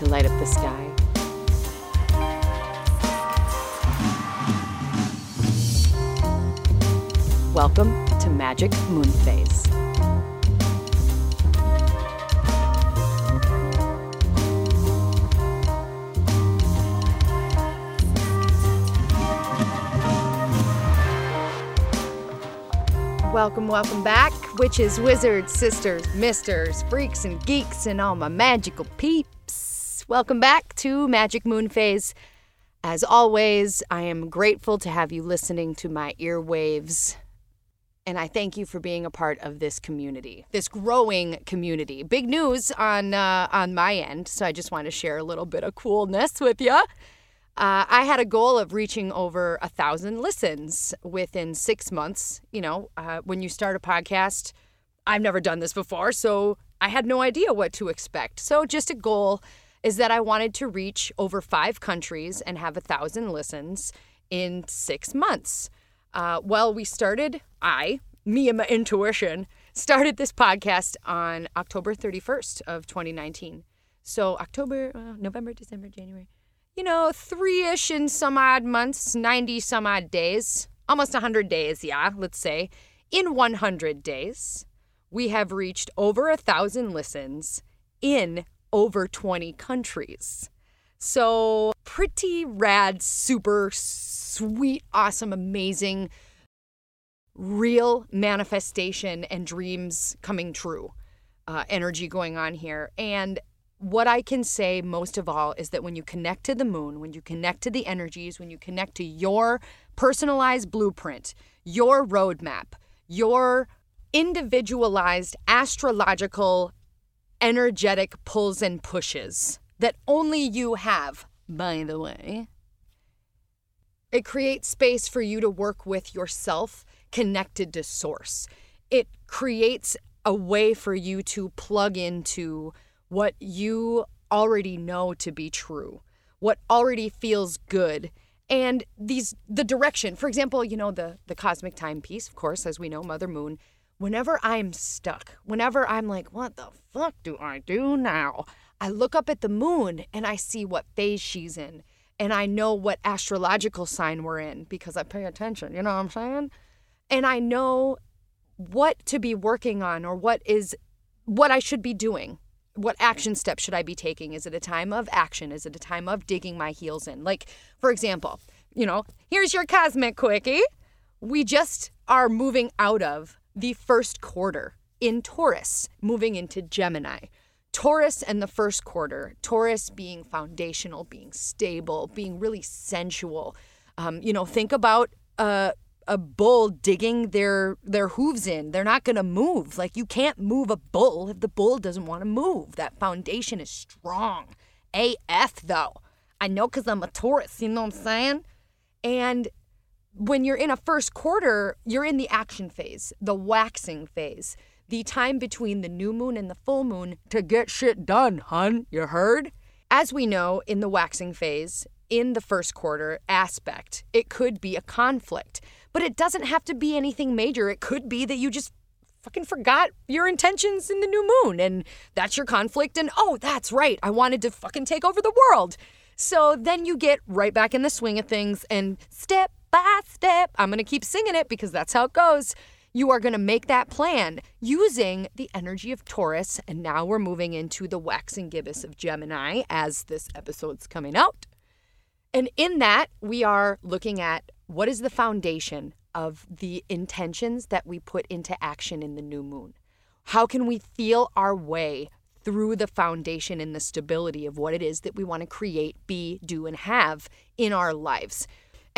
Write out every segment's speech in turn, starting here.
to light up the sky. Welcome to Magic Moon Phase. Welcome, welcome back, witches, wizards, sisters, misters, freaks, and geeks, and all my magical peeps. Welcome back to Magic Moon Phase. As always, I am grateful to have you listening to my earwaves. And I thank you for being a part of this community, this growing community. Big news on uh, on my end, so I just want to share a little bit of coolness with you. Uh, I had a goal of reaching over a thousand listens within six months. You know, uh, when you start a podcast, I've never done this before, so I had no idea what to expect. So, just a goal is that I wanted to reach over five countries and have a thousand listens in six months. Uh, well, we started, I, me and my intuition, started this podcast on October 31st of 2019. So, October, uh, November, December, January you know, three ish in some odd months, 90 some odd days, almost 100 days, yeah, let's say. In 100 days, we have reached over a thousand listens in over 20 countries. So, pretty rad, super sweet, awesome, amazing, real manifestation and dreams coming true uh, energy going on here. And what I can say most of all is that when you connect to the moon, when you connect to the energies, when you connect to your personalized blueprint, your roadmap, your individualized astrological energetic pulls and pushes that only you have, by the way, it creates space for you to work with yourself connected to source. It creates a way for you to plug into what you already know to be true, what already feels good. And these the direction, for example, you know, the the cosmic timepiece, of course, as we know, Mother Moon, whenever I'm stuck, whenever I'm like, what the fuck do I do now? I look up at the moon and I see what phase she's in. And I know what astrological sign we're in because I pay attention. You know what I'm saying? And I know what to be working on or what is what I should be doing what action steps should I be taking? Is it a time of action? Is it a time of digging my heels in? Like, for example, you know, here's your cosmic quickie. We just are moving out of the first quarter in Taurus, moving into Gemini. Taurus and the first quarter, Taurus being foundational, being stable, being really sensual. Um, you know, think about uh, a bull digging their their hooves in. They're not going to move. Like you can't move a bull if the bull doesn't want to move. That foundation is strong. AF though. I know cuz I'm a Taurus, you know what I'm saying? And when you're in a first quarter, you're in the action phase, the waxing phase, the time between the new moon and the full moon to get shit done, hun. You heard? As we know, in the waxing phase, in the first quarter aspect, it could be a conflict. But it doesn't have to be anything major. It could be that you just fucking forgot your intentions in the new moon and that's your conflict. And oh, that's right. I wanted to fucking take over the world. So then you get right back in the swing of things and step by step, I'm going to keep singing it because that's how it goes. You are going to make that plan using the energy of Taurus. And now we're moving into the waxing gibbous of Gemini as this episode's coming out. And in that, we are looking at what is the foundation of the intentions that we put into action in the new moon? How can we feel our way through the foundation and the stability of what it is that we want to create, be, do, and have in our lives?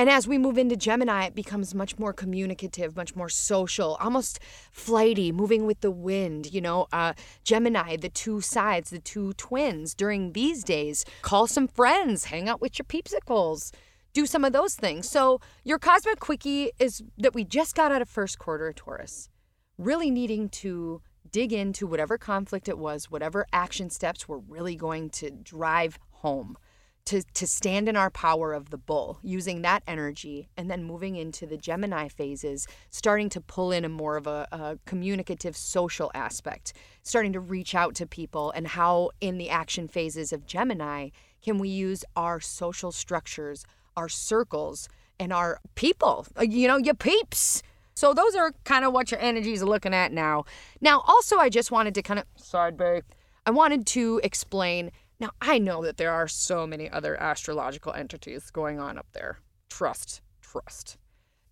And as we move into Gemini, it becomes much more communicative, much more social, almost flighty, moving with the wind. You know, uh, Gemini, the two sides, the two twins during these days. Call some friends, hang out with your peepsicles do some of those things. So, your cosmic quickie is that we just got out of first quarter Taurus, really needing to dig into whatever conflict it was, whatever action steps were really going to drive home to, to stand in our power of the bull, using that energy, and then moving into the Gemini phases, starting to pull in a more of a, a, communicative social aspect, starting to reach out to people, and how in the action phases of Gemini can we use our social structures, our circles, and our people, uh, you know, your peeps. So those are kind of what your energies are looking at now. Now, also, I just wanted to kind of side bay. I wanted to explain now, I know that there are so many other astrological entities going on up there. Trust, trust.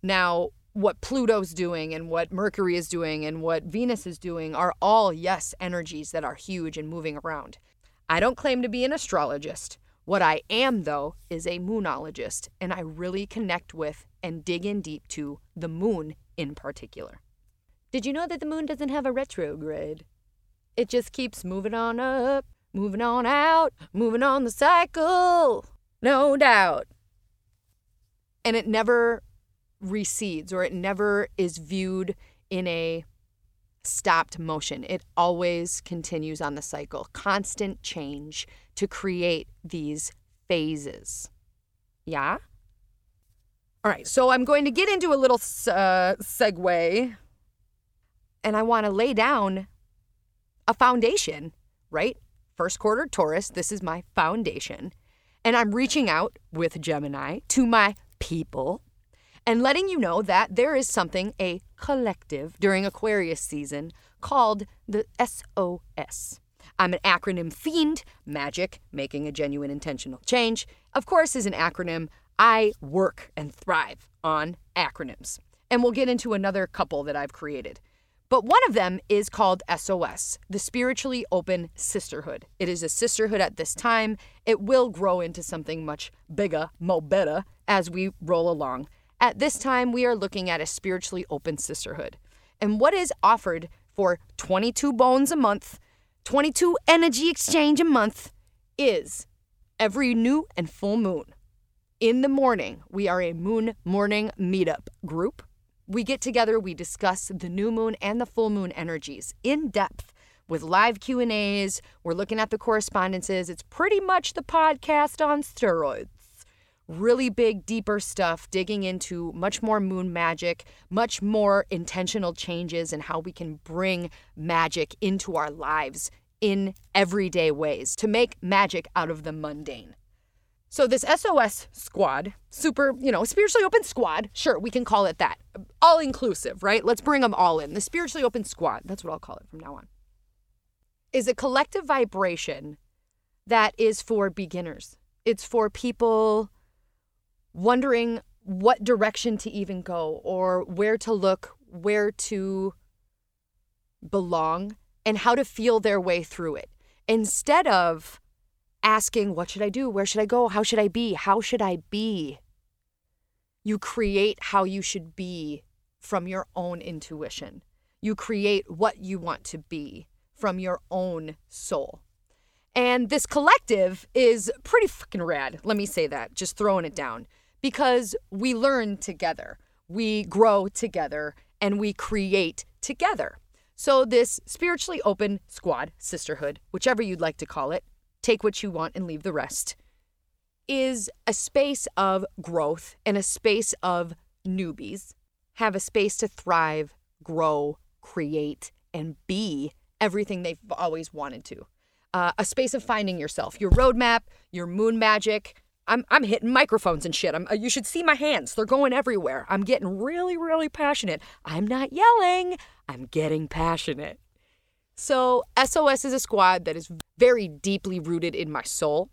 Now, what Pluto's doing and what Mercury is doing and what Venus is doing are all, yes, energies that are huge and moving around. I don't claim to be an astrologist. What I am, though, is a moonologist, and I really connect with and dig in deep to the moon in particular. Did you know that the moon doesn't have a retrograde? It just keeps moving on up Moving on out, moving on the cycle, no doubt. And it never recedes or it never is viewed in a stopped motion. It always continues on the cycle, constant change to create these phases. Yeah? All right, so I'm going to get into a little uh, segue and I want to lay down a foundation, right? First quarter Taurus. This is my foundation. And I'm reaching out with Gemini to my people and letting you know that there is something, a collective during Aquarius season called the SOS. I'm an acronym fiend. Magic, making a genuine intentional change, of course, is an acronym. I work and thrive on acronyms. And we'll get into another couple that I've created. But one of them is called SOS, the Spiritually Open Sisterhood. It is a sisterhood at this time. It will grow into something much bigger, mo better, as we roll along. At this time, we are looking at a spiritually open sisterhood. And what is offered for 22 bones a month, 22 energy exchange a month, is every new and full moon. In the morning, we are a moon morning meetup group we get together, we discuss the new moon and the full moon energies in depth with live Q&As. We're looking at the correspondences. It's pretty much the podcast on steroids. Really big, deeper stuff, digging into much more moon magic, much more intentional changes and how we can bring magic into our lives in everyday ways to make magic out of the mundane. So this SOS squad, super, you know, spiritually open squad, sure, we can call it that. All inclusive, right? Let's bring them all in. The spiritually open squad, that's what I'll call it from now on. Is a collective vibration that is for beginners. It's for people wondering what direction to even go or where to look, where to belong, and how to feel their way through it. Instead of asking, What should I do? Where should I go? How should I be? How should I be? You create how you should be from your own intuition. You create what you want to be from your own soul. And this collective is pretty fucking rad. Let me say that, just throwing it down, because we learn together, we grow together, and we create together. So, this spiritually open squad, sisterhood, whichever you'd like to call it, take what you want and leave the rest, is a space of growth and a space of newbies have a space to thrive, grow, create, and be everything they've always wanted to. Uh, a space of finding yourself, your roadmap, your moon magic. I'm, I'm hitting microphones and shit. I'm, uh, you should see my hands. They're going everywhere. I'm getting really, really passionate. I'm not yelling, I'm getting passionate. So, SOS is a squad that is very deeply rooted in my soul.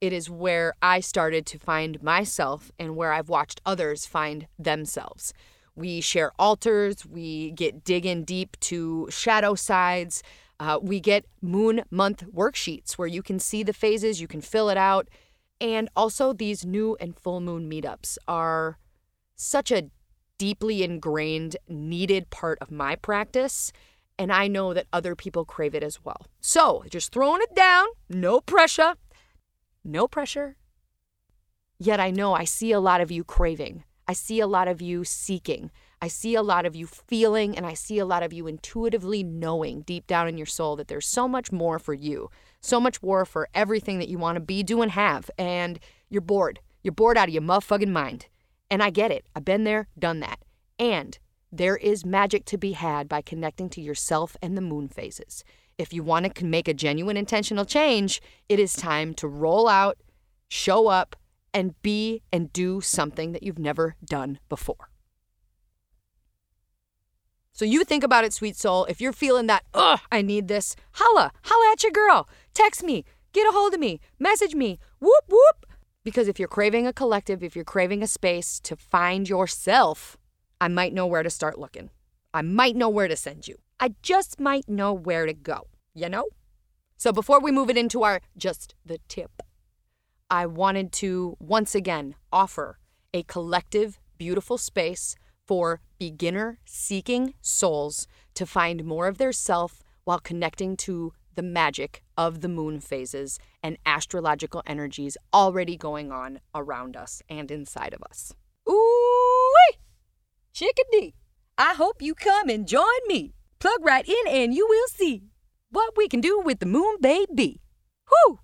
It is where I started to find myself and where I've watched others find themselves. We share altars, we get digging deep to shadow sides. Uh, we get moon month worksheets where you can see the phases, you can fill it out. And also, these new and full moon meetups are such a deeply ingrained, needed part of my practice and I know that other people crave it as well. So, just throwing it down, no pressure. No pressure. Yet I know I see a lot of you craving. I see a lot of you seeking. I see a lot of you feeling, and I see a lot of you intuitively knowing deep down in your soul that there's so much more for you. so much more for everything that you want to be, do, and have, and you're bored. You're bored out of your motherfucking mind. And I get it. I've been there, done that. And there is magic to be had by connecting to yourself and the moon phases. If you want to make a genuine intentional change, it is time to roll out, show up, and be and do something that you've never done before. So you think about it, sweet soul. If you're feeling that, ugh, I need this, holla, holla at your girl. Text me, get a hold of me, message me, whoop, whoop. Because if you're craving a collective, if you're craving a space to find yourself, I might know where to start looking. I might know where to send you. I just might know where to go, you know? So before we move it into our just the tip, I wanted to once again offer a collective, beautiful space for beginner seeking souls to find more of their self while connecting to the magic of the moon phases and astrological energies already going on around us and inside of us. Ooh, chickadee! I hope you come and join me. Plug right in and you will see what we can do with the moon baby. Whoo!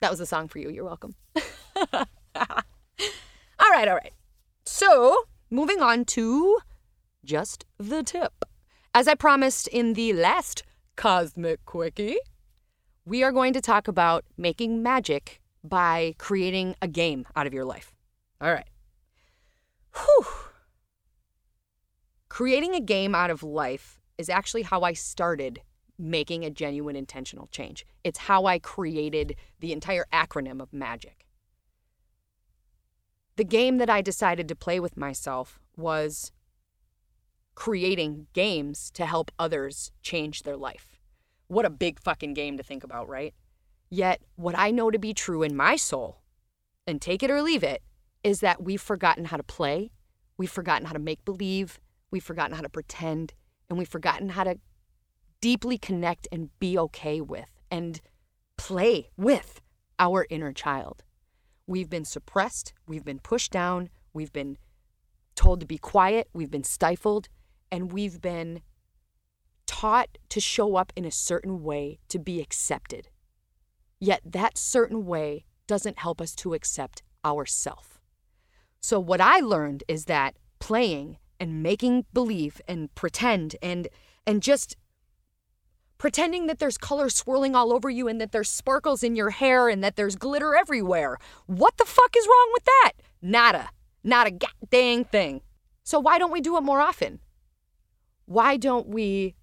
That was a song for you. You're welcome. all right, all right. So, moving on to just the tip. As I promised in the last Cosmic Quickie, we are going to talk about making magic by creating a game out of your life. All right. Whew. Creating a game out of life is actually how I started making a genuine intentional change. It's how I created the entire acronym of magic. The game that I decided to play with myself was creating games to help others change their life. What a big fucking game to think about, right? Yet, what I know to be true in my soul, and take it or leave it, is that we've forgotten how to play, we've forgotten how to make believe, we've forgotten how to pretend, and we've forgotten how to deeply connect and be okay with and play with our inner child. We've been suppressed, we've been pushed down, we've been told to be quiet, we've been stifled, and we've been taught to show up in a certain way to be accepted. Yet that certain way doesn't help us to accept ourself. So what I learned is that playing and making believe and pretend and and just pretending that there's color swirling all over you and that there's sparkles in your hair and that there's glitter everywhere. What the fuck is wrong with that? Nada. Not a dang thing. So why don't we do it more often? Why don't we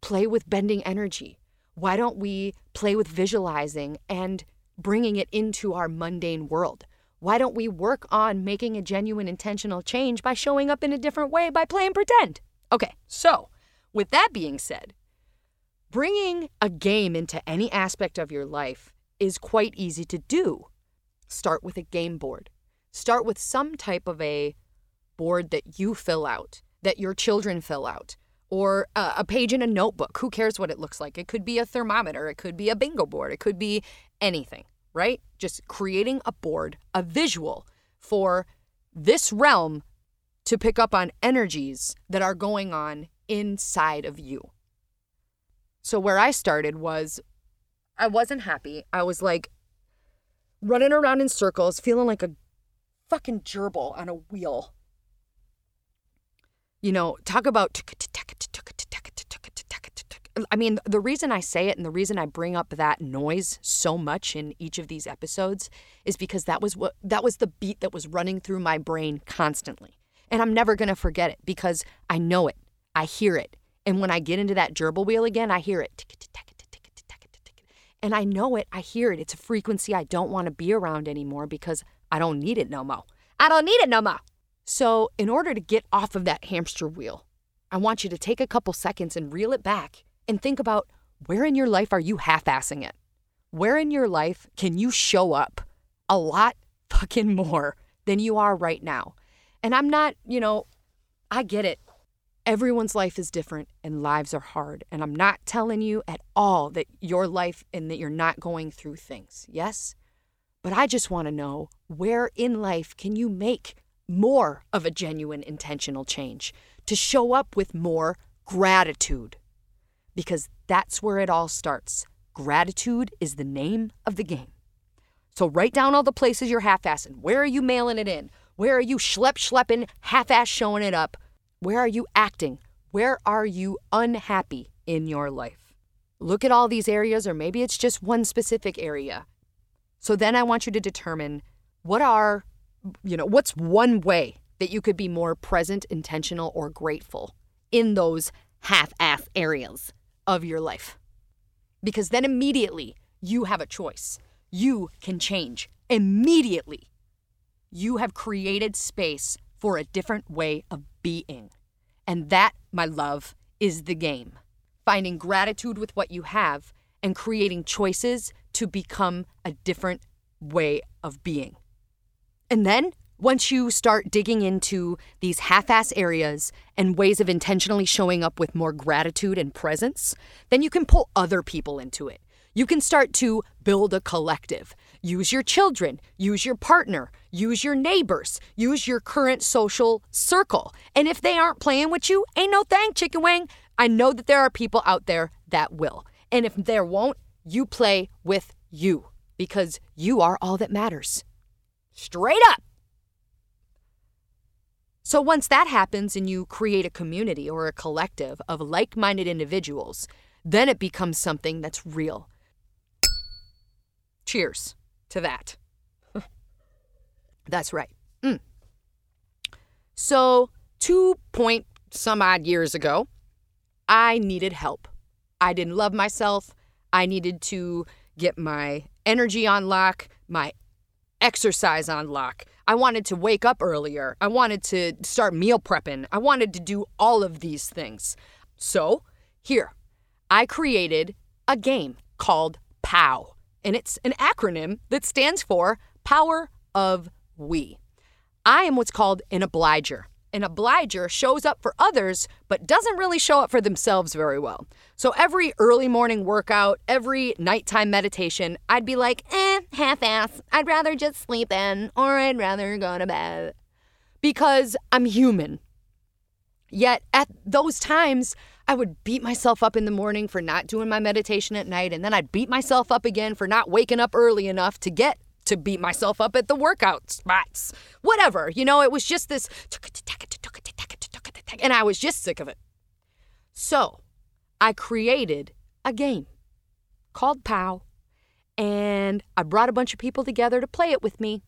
play with bending energy? Why don't we play with visualizing and bringing it into our mundane world? Why don't we work on making a genuine intentional change by showing up in a different way by playing pretend? Okay, so with that being said, Bringing a game into any aspect of your life is quite easy to do. Start with a game board. Start with some type of a board that you fill out, that your children fill out, or a, a, page in a notebook. Who cares what it looks like? It could be a thermometer, it could be a bingo board, it could be anything, right? Just creating a board, a visual for this realm to pick up on energies that are going on inside of you. So where I started was I wasn't happy. I was like running around in circles, feeling like a fucking gerbil on a wheel. You know, talk about I mean, the reason I say it and the reason I bring up that noise so much in each of these episodes is because that was what that was the beat that was running through my brain constantly. And I'm never going to forget it because I know it. I hear it. And when I get into that gerbil wheel again, I hear it. And I know it. I hear it. It's a frequency I don't want to be around anymore because I don't need it no more. I don't need it no more. So, in order to get off of that hamster wheel, I want you to take a couple seconds and reel it back and think about where in your life are you half assing it? Where in your life can you show up a lot fucking more than you are right now? And I'm not, you know, I get it. Everyone's life is different and lives are hard. And I'm not telling you at all that your life and that you're not going through things. Yes? But I just want to know where in life can you make more of a genuine intentional change to show up with more gratitude? Because that's where it all starts gratitude is the name of the game. So write down all the places you're half-assing. Where are you mailing it in? Where are you schlep schlepping, half-ass showing it up? Where are you acting? Where are you unhappy in your life? Look at all these areas, or maybe it's just one specific area. So then I want you to determine what are, you know, what's one way that you could be more present, intentional, or grateful in those half ass areas of your life. Because then immediately you have a choice. You can change immediately. You have created space for a different way of being. And that, my love, is the game. Finding gratitude with what you have and creating choices to become a different way of being. And then, once you start digging into these half ass areas and ways of intentionally showing up with more gratitude and presence, then you can pull other people into it. You can start to build a collective. Use your children, use your partner, use your neighbors, use your current social circle. And if they aren't playing with you, ain't no thing, chicken wing. I know that there are people out there that will. And if there won't, you play with you because you are all that matters. Straight up. So once that happens and you create a community or a collective of like minded individuals, then it becomes something that's real. Cheers to that. That's right. Mm. So, two point some odd years ago, I needed help. I didn't love myself. I needed to get my energy on lock, my exercise on lock. I wanted to wake up earlier. I wanted to start meal prepping. I wanted to do all of these things. So, here, I created a game called POW and it's an acronym that stands for Power of We. I am what's called an obliger. An obliger shows up for others, but doesn't really show up for themselves very well. So every early morning workout, every nighttime meditation, I'd be like, eh, half ass. I'd rather just sleep in, or I'd rather go to bed. Because I'm human. Yet at those times, I would beat myself up in the morning for not doing my meditation at night, and then I'd beat myself up again for not waking up early enough to get to beat myself up at the workout spots. Whatever, you know, it was just this, and I was just sick of it. So I created a game called POW, and I brought a bunch of people together to play it with me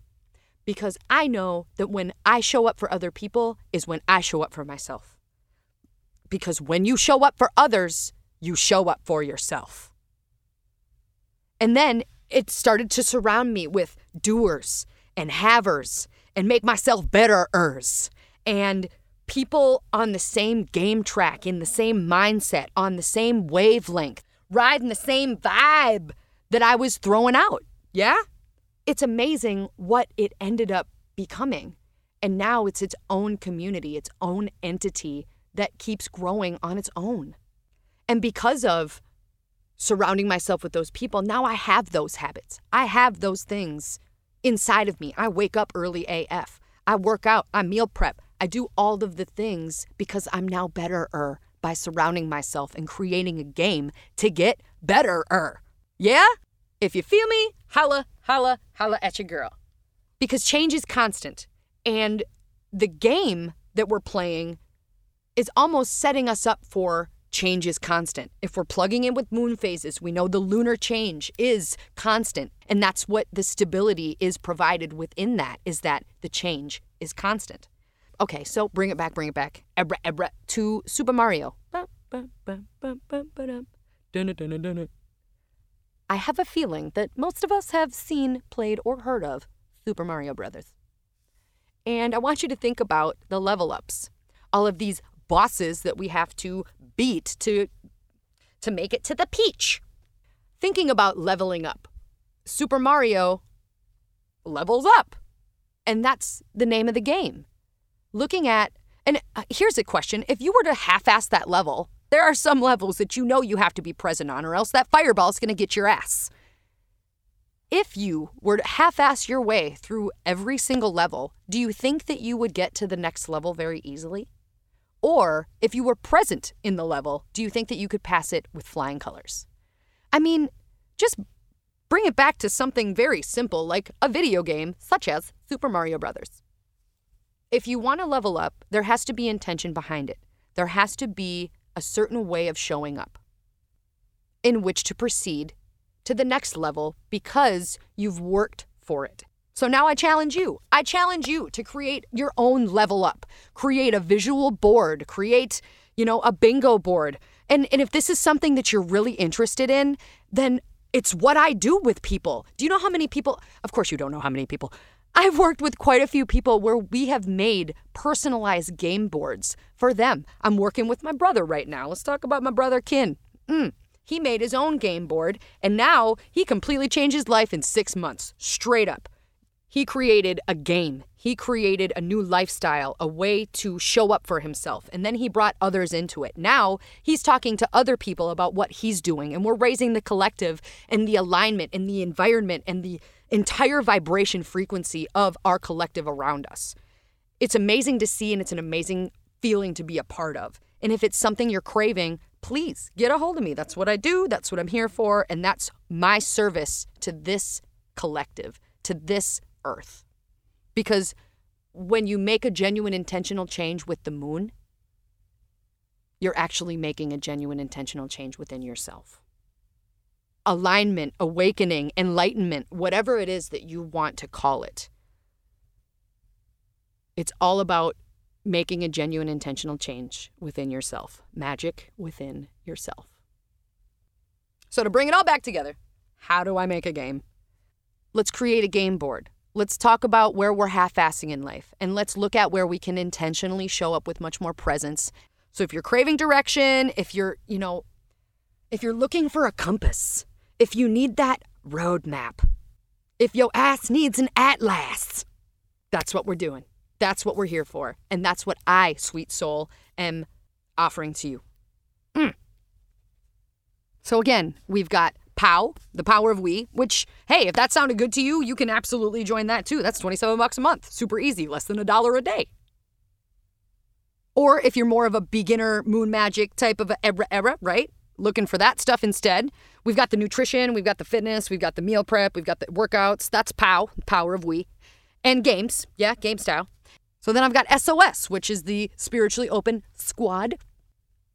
because I know that when I show up for other people is when I show up for myself. Because when you show up for others, you show up for yourself. And then it started to surround me with doers and havers and make myself betterers and people on the same game track, in the same mindset, on the same wavelength, riding the same vibe that I was throwing out. Yeah? It's amazing what it ended up becoming. And now it's its own community, its own entity that keeps growing on its own. And because of surrounding myself with those people, now I have those habits. I have those things inside of me. I wake up early AF. I work out. I meal prep. I do all of the things because I'm now betterer by surrounding myself and creating a game to get betterer. Yeah? If you feel me, holla, holla, holla at your girl. Because change is constant. And the game that we're playing is almost setting us up for change is constant. If we're plugging in with moon phases, we know the lunar change is constant. And that's what the stability is provided within that is that the change is constant. Okay, so bring it back, bring it back. Ebra, ebra, to Super Mario. I have a feeling that most of us have seen, played, or heard of Super Mario Brothers. And I want you to think about the level ups, all of these bosses that we have to beat to to make it to the peach. Thinking about leveling up. Super Mario levels up. And that's the name of the game. Looking at and uh, here's a question, if you were to half-ass that level, there are some levels that you know you have to be present on or else that fireball is going to get your ass. If you were to half ass your way through every single level, do you think that you would get to the next level very easily? Or if you were present in the level, do you think that you could pass it with flying colors? I mean, just bring it back to something very simple like a video game such as Super Mario Brothers. If you want to level up, there has to be intention behind it. There has to be a certain way of showing up in which to proceed to the next level because you've worked for it. So now I challenge you. I challenge you to create your own level up. Create a visual board, create, you know, a bingo board. And and if this is something that you're really interested in, then it's what I do with people. Do you know how many people? Of course you don't know how many people. I've worked with quite a few people where we have made personalized game boards for them. I'm working with my brother right now. Let's talk about my brother Kin. Mm. He made his own game board, and now he completely changed his life in six months, straight up. He created a game. He created a new lifestyle, a way to show up for himself. And then he brought others into it. Now he's talking to other people about what he's doing. And we're raising the collective and the alignment and the environment and the entire vibration frequency of our collective around us. It's amazing to see and it's an amazing feeling to be a part of. And if it's something you're craving, please get a hold of me. That's what I do. That's what I'm here for. And that's my service to this collective, to this earth. Because when you make a genuine intentional change with the moon, you're actually making a genuine intentional change within yourself. Alignment, awakening, enlightenment, whatever it is that you want to call it. It's all about making a genuine intentional change within yourself, magic within yourself. So, to bring it all back together, how do I make a game? Let's create a game board. Let's talk about where we're half assing in life and let's look at where we can intentionally show up with much more presence. So, if you're craving direction, if you're, you know, if you're looking for a compass, if you need that roadmap, if your ass needs an atlas, that's what we're doing. That's what we're here for. And that's what I, sweet soul, am offering to you. Mm. So again, we've got POW, the power of we, which, hey, if that sounded good to you, you can absolutely join that too. That's 27 bucks a month. Super easy, less than a dollar a day. Or if you're more of a beginner moon magic type of era, era, right? Looking for that stuff instead. We've got the nutrition, we've got the fitness, we've got the meal prep, we've got the workouts. That's POW, power of we. And games, yeah, game style. So then I've got SOS, which is the spiritually open squad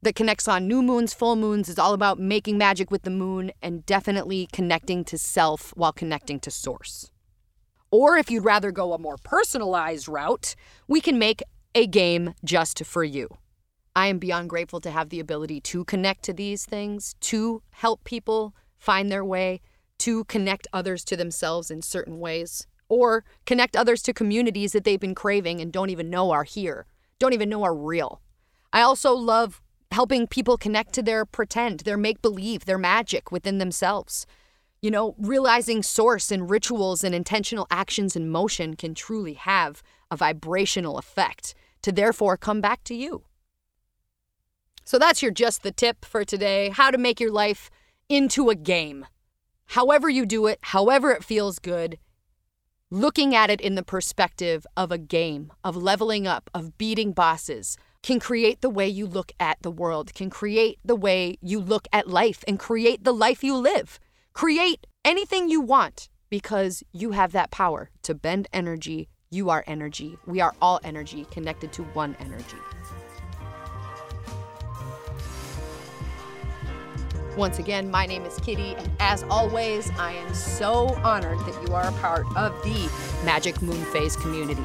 that connects on new moons, full moons, is all about making magic with the moon and definitely connecting to self while connecting to source. Or if you'd rather go a more personalized route, we can make a game just for you. I am beyond grateful to have the ability to connect to these things, to help people find their way, to connect others to themselves in certain ways or connect others to communities that they've been craving and don't even know are here, don't even know are real. I also love helping people connect to their pretend, their make believe, their magic within themselves. You know, realizing source and rituals and intentional actions in motion can truly have a vibrational effect to therefore come back to you. So that's your just the tip for today how to make your life into a game. However, you do it, however, it feels good, looking at it in the perspective of a game, of leveling up, of beating bosses, can create the way you look at the world, can create the way you look at life, and create the life you live. Create anything you want because you have that power to bend energy. You are energy. We are all energy connected to one energy. Once again, my name is Kitty, and as always, I am so honored that you are a part of the Magic Moon Phase community.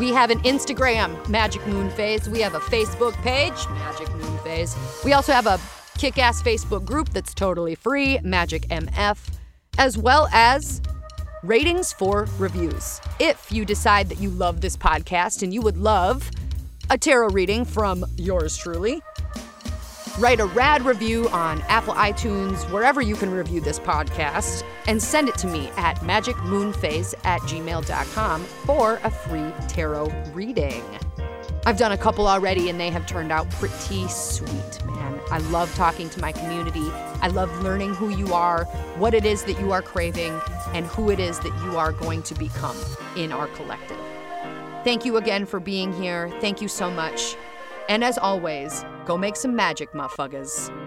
We have an Instagram, Magic Moon Phase. We have a Facebook page, Magic Moon Phase. We also have a kick ass Facebook group that's totally free, Magic MF, as well as ratings for reviews. If you decide that you love this podcast and you would love a tarot reading from yours truly, Write a rad review on Apple iTunes, wherever you can review this podcast, and send it to me at magicmoonphase at gmail.com for a free tarot reading. I've done a couple already and they have turned out pretty sweet, man. I love talking to my community. I love learning who you are, what it is that you are craving, and who it is that you are going to become in our collective. Thank you again for being here. Thank you so much. And as always, go make some magic, my motherfuckers.